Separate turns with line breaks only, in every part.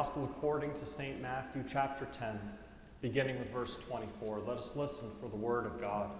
Gospel according to St. Matthew, chapter 10, beginning with verse 24, let us listen for the word of God.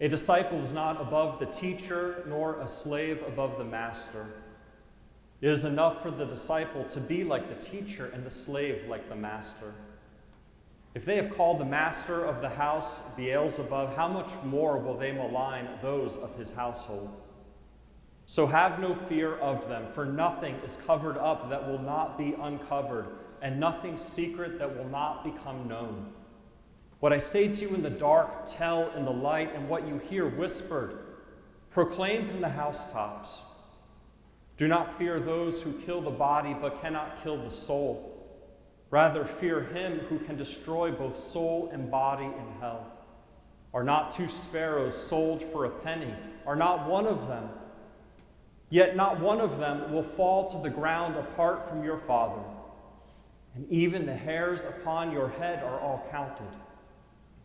A disciple is not above the teacher, nor a slave above the master. It is enough for the disciple to be like the teacher and the slave like the master. If they have called the master of the house Beelzebub, how much more will they malign those of his household? So have no fear of them, for nothing is covered up that will not be uncovered, and nothing secret that will not become known. What I say to you in the dark, tell in the light, and what you hear whispered, proclaim from the housetops. Do not fear those who kill the body, but cannot kill the soul. Rather, fear him who can destroy both soul and body in hell. Are not two sparrows sold for a penny? Are not one of them? Yet not one of them will fall to the ground apart from your Father. And even the hairs upon your head are all counted.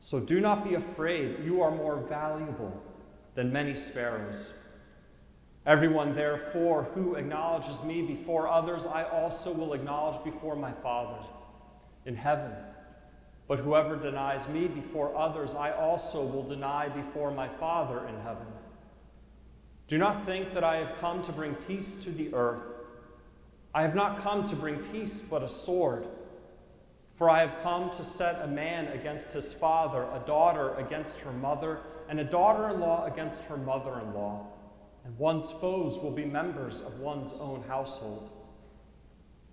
So do not be afraid, you are more valuable than many sparrows. Everyone, therefore, who acknowledges me before others, I also will acknowledge before my Father in heaven. But whoever denies me before others, I also will deny before my Father in heaven. Do not think that I have come to bring peace to the earth. I have not come to bring peace, but a sword. For I have come to set a man against his father, a daughter against her mother, and a daughter in law against her mother in law. And one's foes will be members of one's own household.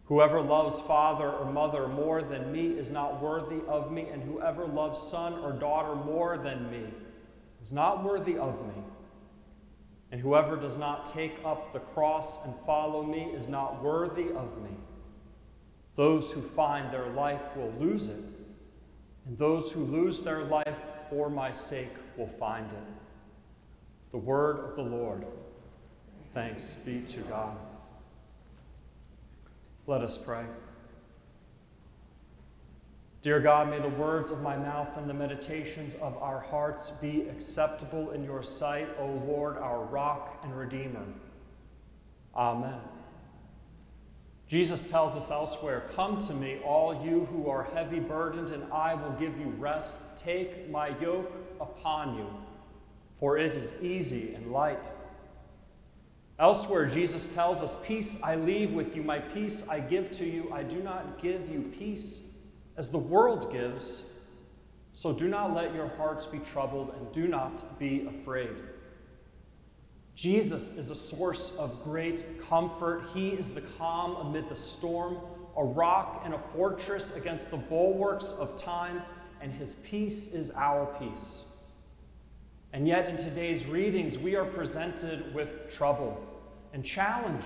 Whoever loves father or mother more than me is not worthy of me, and whoever loves son or daughter more than me is not worthy of me. And whoever does not take up the cross and follow me is not worthy of me. Those who find their life will lose it, and those who lose their life for my sake will find it. The word of the Lord. Thanks be to God. Let us pray. Dear God, may the words of my mouth and the meditations of our hearts be acceptable in your sight, O Lord, our rock and redeemer. Amen. Jesus tells us elsewhere Come to me, all you who are heavy burdened, and I will give you rest. Take my yoke upon you, for it is easy and light. Elsewhere, Jesus tells us, Peace I leave with you, my peace I give to you. I do not give you peace as the world gives. So do not let your hearts be troubled and do not be afraid. Jesus is a source of great comfort. He is the calm amid the storm, a rock and a fortress against the bulwarks of time, and his peace is our peace. And yet, in today's readings, we are presented with trouble and challenge.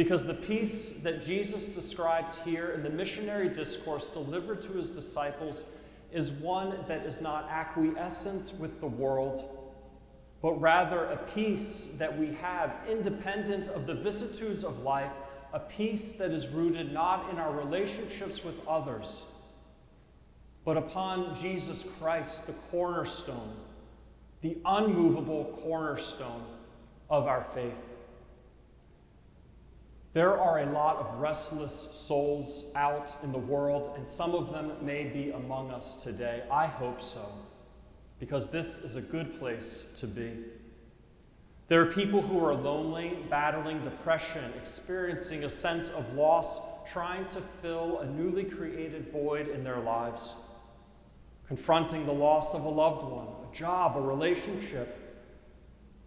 Because the peace that Jesus describes here in the missionary discourse delivered to his disciples is one that is not acquiescence with the world, but rather a peace that we have independent of the vicissitudes of life, a peace that is rooted not in our relationships with others, but upon Jesus Christ, the cornerstone, the unmovable cornerstone of our faith. There are a lot of restless souls out in the world, and some of them may be among us today. I hope so, because this is a good place to be. There are people who are lonely, battling depression, experiencing a sense of loss, trying to fill a newly created void in their lives, confronting the loss of a loved one, a job, a relationship,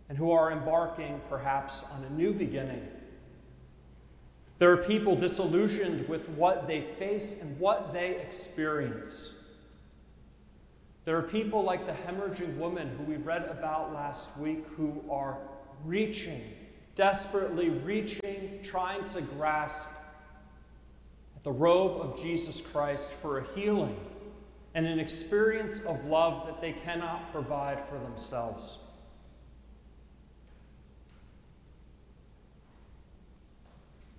and who are embarking perhaps on a new beginning there are people disillusioned with what they face and what they experience. There are people like the hemorrhaging woman who we read about last week who are reaching, desperately reaching, trying to grasp at the robe of Jesus Christ for a healing and an experience of love that they cannot provide for themselves.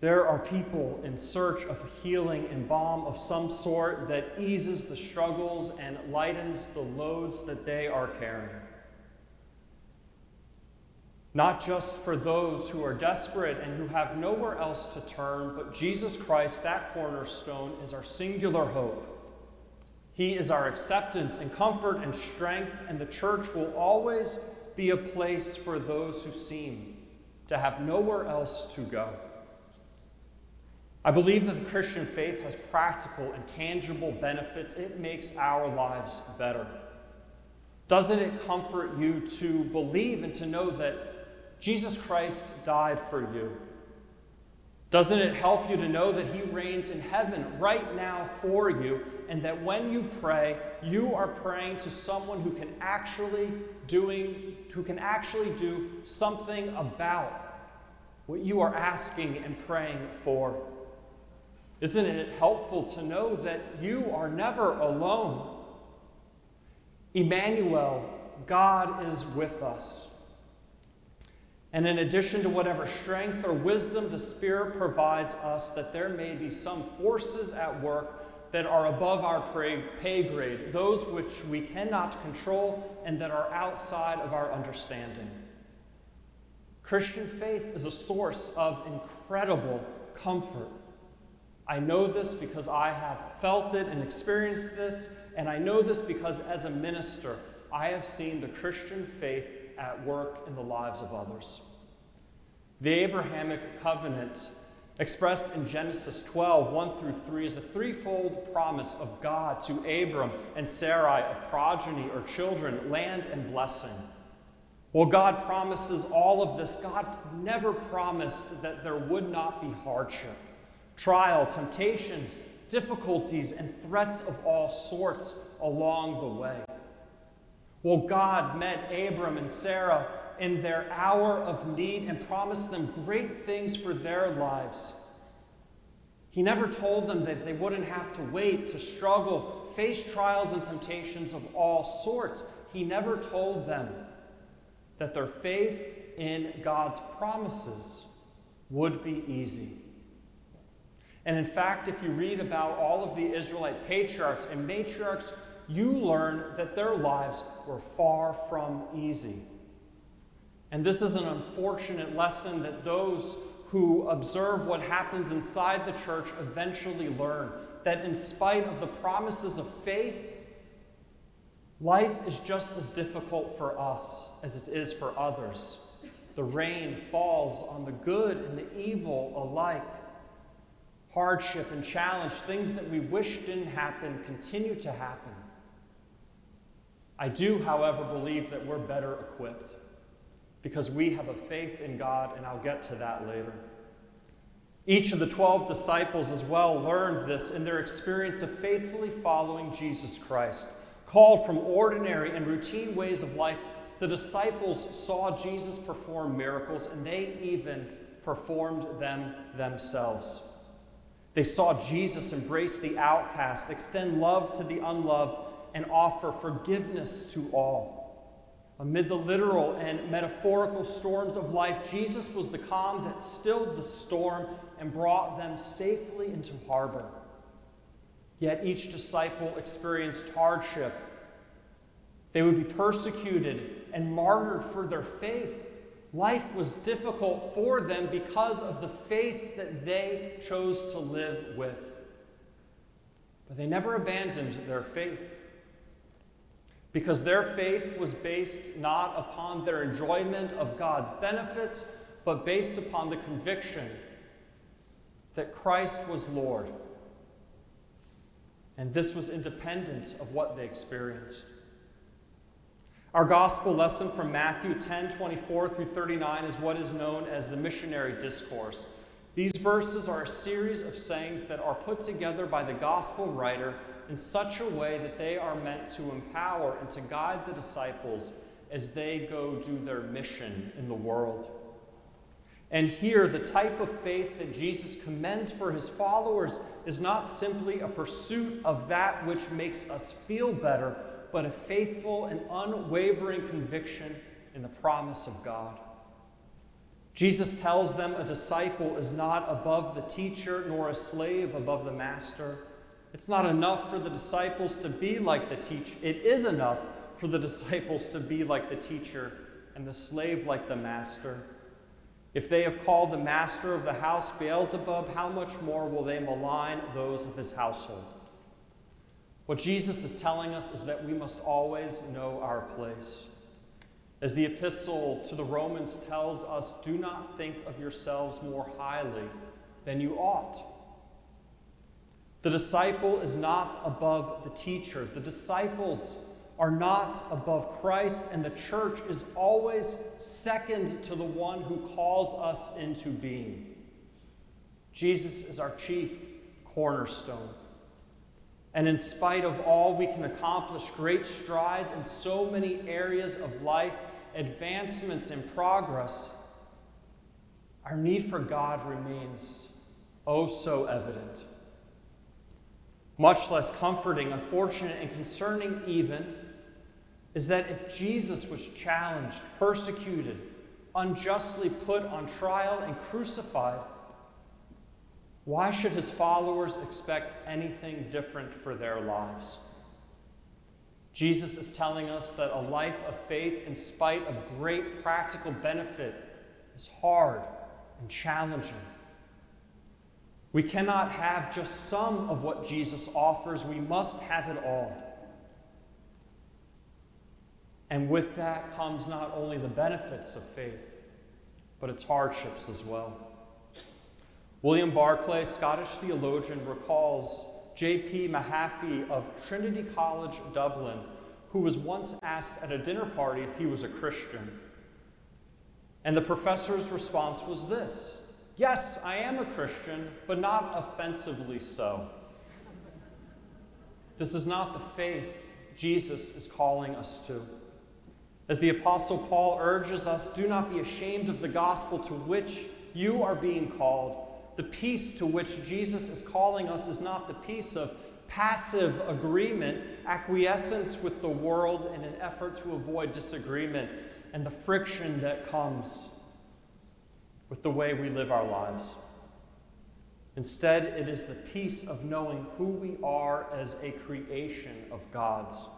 There are people in search of healing and balm of some sort that eases the struggles and lightens the loads that they are carrying. Not just for those who are desperate and who have nowhere else to turn, but Jesus Christ, that cornerstone, is our singular hope. He is our acceptance and comfort and strength, and the church will always be a place for those who seem to have nowhere else to go. I believe that the Christian faith has practical and tangible benefits. It makes our lives better. Doesn't it comfort you to believe and to know that Jesus Christ died for you? Doesn't it help you to know that He reigns in heaven right now for you, and that when you pray, you are praying to someone who can actually doing who can actually do something about what you are asking and praying for? Isn't it helpful to know that you are never alone? Emmanuel, God is with us. And in addition to whatever strength or wisdom the Spirit provides us, that there may be some forces at work that are above our pay grade, those which we cannot control and that are outside of our understanding. Christian faith is a source of incredible comfort. I know this because I have felt it and experienced this, and I know this because as a minister, I have seen the Christian faith at work in the lives of others. The Abrahamic covenant, expressed in Genesis 12, 1 through 3, is a threefold promise of God to Abram and Sarai of progeny or children, land, and blessing. Well, God promises all of this. God never promised that there would not be hardship trial, temptations, difficulties, and threats of all sorts along the way. Well, God met Abram and Sarah in their hour of need and promised them great things for their lives. He never told them that they wouldn't have to wait, to struggle, face trials and temptations of all sorts. He never told them that their faith in God's promises would be easy. And in fact, if you read about all of the Israelite patriarchs and matriarchs, you learn that their lives were far from easy. And this is an unfortunate lesson that those who observe what happens inside the church eventually learn that in spite of the promises of faith, life is just as difficult for us as it is for others. The rain falls on the good and the evil alike hardship and challenge, things that we wish didn't happen, continue to happen. I do, however, believe that we're better equipped because we have a faith in God, and I'll get to that later. Each of the 12 disciples as well learned this in their experience of faithfully following Jesus Christ. Called from ordinary and routine ways of life, the disciples saw Jesus perform miracles, and they even performed them themselves. They saw Jesus embrace the outcast, extend love to the unloved, and offer forgiveness to all. Amid the literal and metaphorical storms of life, Jesus was the calm that stilled the storm and brought them safely into harbor. Yet each disciple experienced hardship. They would be persecuted and martyred for their faith. Life was difficult for them because of the faith that they chose to live with. But they never abandoned their faith because their faith was based not upon their enjoyment of God's benefits, but based upon the conviction that Christ was Lord. And this was independent of what they experienced. Our gospel lesson from Matthew 10 24 through 39 is what is known as the missionary discourse. These verses are a series of sayings that are put together by the gospel writer in such a way that they are meant to empower and to guide the disciples as they go do their mission in the world. And here, the type of faith that Jesus commends for his followers is not simply a pursuit of that which makes us feel better, but a faithful and unwavering conviction in the promise of God. Jesus tells them a disciple is not above the teacher, nor a slave above the master. It's not enough for the disciples to be like the teacher. It is enough for the disciples to be like the teacher and the slave like the master. If they have called the master of the house Beelzebub, how much more will they malign those of his household? What Jesus is telling us is that we must always know our place. As the epistle to the Romans tells us, do not think of yourselves more highly than you ought. The disciple is not above the teacher. The disciples are not above Christ, and the church is always second to the one who calls us into being. Jesus is our chief cornerstone. And in spite of all, we can accomplish great strides in so many areas of life, advancements in progress. Our need for God remains oh so evident. Much less comforting, unfortunate, and concerning, even, is that if Jesus was challenged, persecuted, unjustly put on trial, and crucified, why should his followers expect anything different for their lives? Jesus is telling us that a life of faith, in spite of great practical benefit, is hard and challenging. We cannot have just some of what Jesus offers, we must have it all. And with that comes not only the benefits of faith, but its hardships as well. William Barclay, Scottish theologian, recalls J.P. Mahaffy of Trinity College, Dublin, who was once asked at a dinner party if he was a Christian. And the professor's response was this Yes, I am a Christian, but not offensively so. This is not the faith Jesus is calling us to. As the Apostle Paul urges us, do not be ashamed of the gospel to which you are being called. The peace to which Jesus is calling us is not the peace of passive agreement, acquiescence with the world in an effort to avoid disagreement and the friction that comes with the way we live our lives. Instead, it is the peace of knowing who we are as a creation of God's.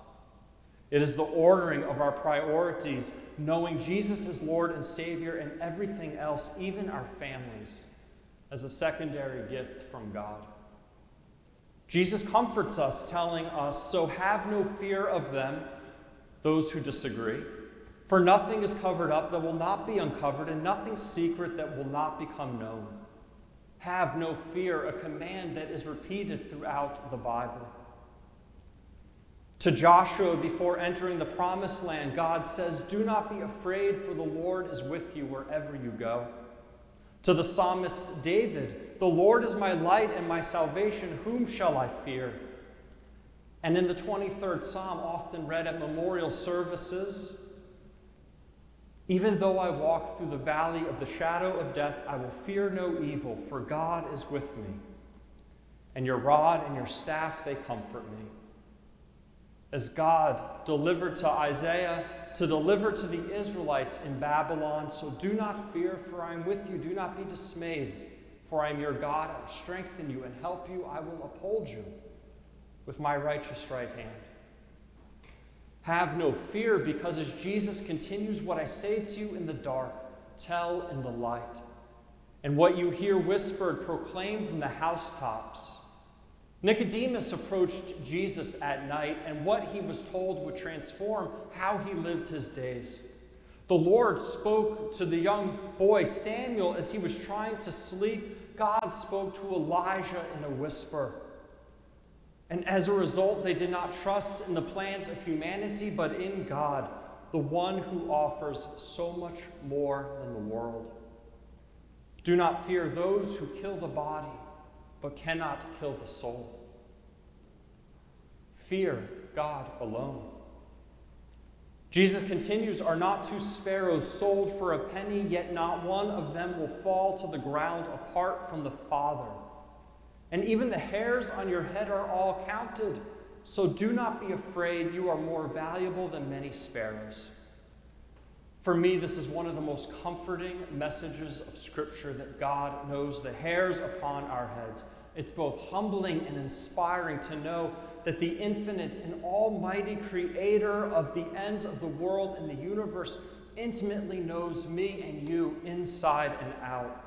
It is the ordering of our priorities, knowing Jesus is Lord and Savior, and everything else, even our families, as a secondary gift from God. Jesus comforts us, telling us, So have no fear of them, those who disagree. For nothing is covered up that will not be uncovered, and nothing secret that will not become known. Have no fear, a command that is repeated throughout the Bible. To Joshua, before entering the promised land, God says, Do not be afraid, for the Lord is with you wherever you go. To the psalmist David, The Lord is my light and my salvation. Whom shall I fear? And in the 23rd Psalm, often read at memorial services, even though I walk through the valley of the shadow of death, I will fear no evil, for God is with me. And your rod and your staff, they comfort me as God delivered to Isaiah to deliver to the Israelites in Babylon. So do not fear, for I am with you. Do not be dismayed, for I am your God. I will strengthen you and help you. I will uphold you with my righteous right hand. Have no fear, because as Jesus continues, what I say to you in the dark, tell in the light. And what you hear whispered, proclaim from the housetops. Nicodemus approached Jesus at night, and what he was told would transform how he lived his days. The Lord spoke to the young boy Samuel as he was trying to sleep. God spoke to Elijah in a whisper. And as a result, they did not trust in the plans of humanity, but in God, the one who offers so much more than the world. Do not fear those who kill the body but cannot kill the soul. Fear God alone. Jesus continues, Are not two sparrows sold for a penny, yet not one of them will fall to the ground apart from the Father? And even the hairs on your head are all counted. So do not be afraid, you are more valuable than many sparrows. For me, this is one of the most comforting messages of Scripture that God knows the hairs upon our heads. It's both humbling and inspiring to know that the infinite and almighty creator of the ends of the world and the universe intimately knows me and you inside and out.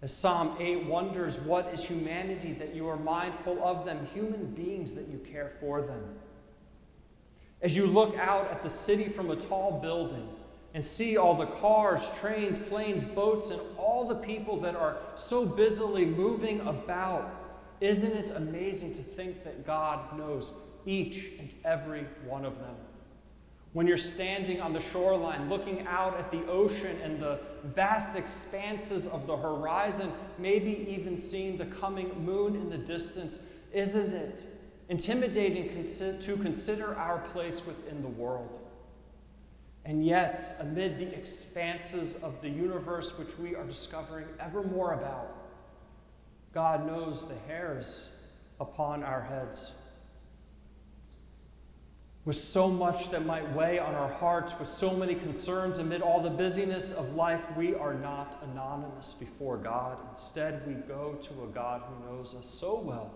As Psalm 8 wonders, what is humanity that you are mindful of them, human beings that you care for them? As you look out at the city from a tall building and see all the cars, trains, planes, boats, and all the people that are so busily moving about, isn't it amazing to think that God knows each and every one of them? When you're standing on the shoreline looking out at the ocean and the vast expanses of the horizon, maybe even seeing the coming moon in the distance, isn't it intimidating to consider our place within the world? And yet, amid the expanses of the universe which we are discovering ever more about, God knows the hairs upon our heads with so much that might weigh on our hearts, with so many concerns amid all the busyness of life, we are not anonymous before God. Instead, we go to a God who knows us so well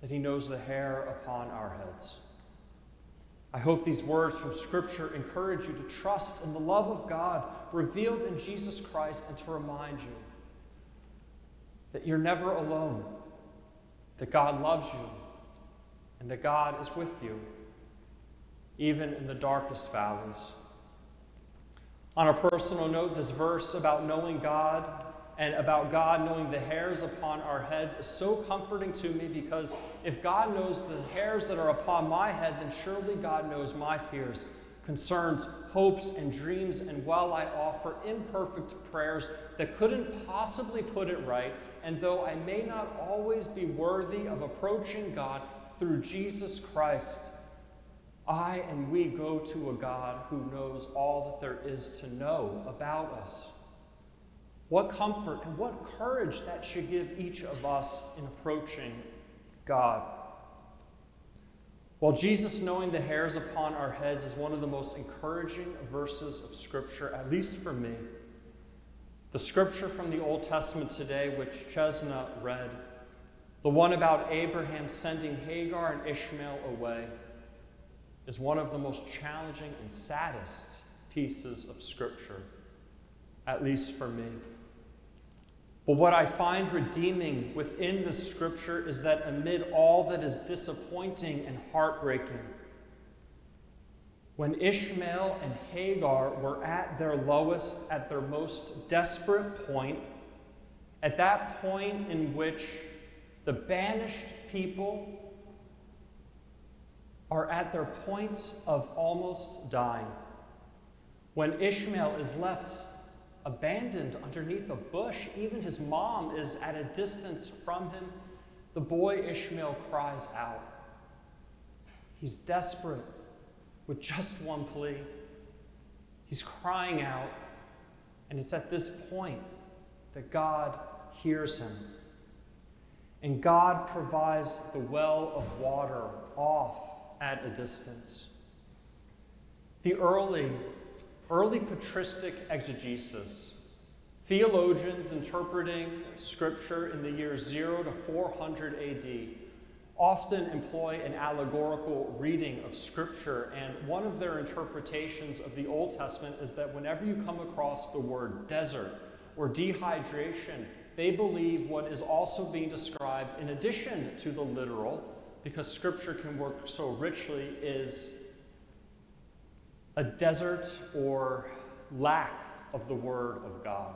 that he knows the hair upon our heads. I hope these words from Scripture encourage you to trust in the love of God revealed in Jesus Christ and to remind you that you're never alone, that God loves you, and that God is with you even in the darkest valleys. On a personal note, this verse about knowing God and about God knowing the hairs upon our heads is so comforting to me because if God knows the hairs that are upon my head, then surely God knows my fears, concerns, hopes, and dreams. And while I offer imperfect prayers that couldn't possibly put it right, and though I may not always be worthy of approaching God through Jesus Christ, I and we go to a God who knows all that there is to know about us. What comfort and what courage that should give each of us in approaching God. While Jesus knowing the hairs upon our heads is one of the most encouraging verses of Scripture, at least for me, the scripture from the Old Testament today, which Chesna read, the one about Abraham sending Hagar and Ishmael away, is one of the most challenging and saddest pieces of Scripture, at least for me. But what I find redeeming within the Scripture is that amid all that is disappointing and heartbreaking, when Ishmael and Hagar were at their lowest, at their most desperate point, at that point in which the banished people are at their point of almost dying. When Ishmael is left abandoned underneath a bush, even his mom is at a distance from him, the boy Ishmael cries out. He's desperate with just one plea. He's crying out, and it's at this point that God hears him. And God provides the well of water off at a distance. The early, early patristic exegesis, theologians interpreting scripture in the years 0 to 400 AD, often employ an allegorical reading of Scripture, and one of their interpretations of the Old Testament is that whenever you come across the word desert or dehydration, they believe what is also being described, in addition to the literal, because Scripture can work so richly, is a desert or lack of the Word of God.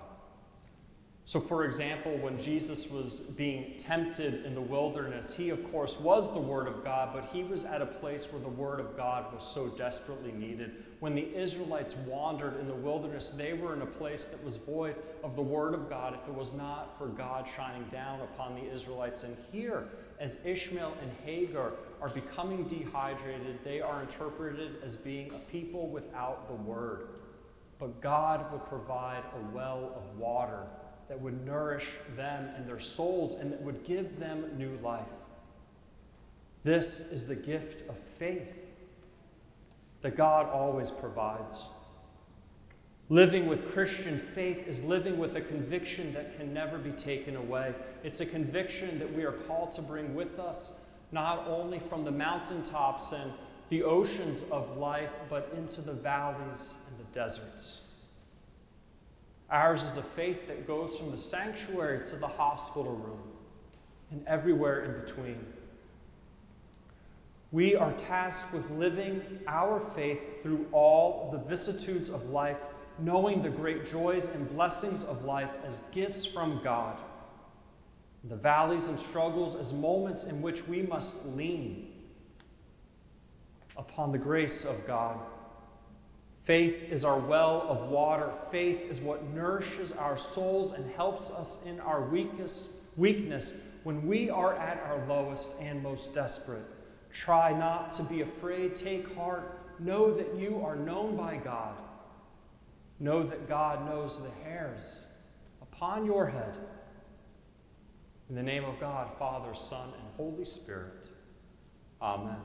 So, for example, when Jesus was being tempted in the wilderness, he, of course, was the Word of God, but he was at a place where the Word of God was so desperately needed. When the Israelites wandered in the wilderness, they were in a place that was void of the Word of God if it was not for God shining down upon the Israelites. And here, as Ishmael and Hagar are becoming dehydrated, they are interpreted as being a people without the Word. But God would provide a well of water that would nourish them and their souls and that would give them new life. This is the gift of faith that God always provides. Living with Christian faith is living with a conviction that can never be taken away. It's a conviction that we are called to bring with us, not only from the mountaintops and the oceans of life, but into the valleys and the deserts. Ours is a faith that goes from the sanctuary to the hospital room and everywhere in between. We are tasked with living our faith through all the vicissitudes of life, knowing the great joys and blessings of life as gifts from God, the valleys and struggles as moments in which we must lean upon the grace of God. Faith is our well of water. Faith is what nourishes our souls and helps us in our weakest, weakness when we are at our lowest and most desperate. Try not to be afraid. Take heart. Know that you are known by God. Know that God knows the hairs upon your head. In the name of God, Father, Son, and Holy Spirit. Amen.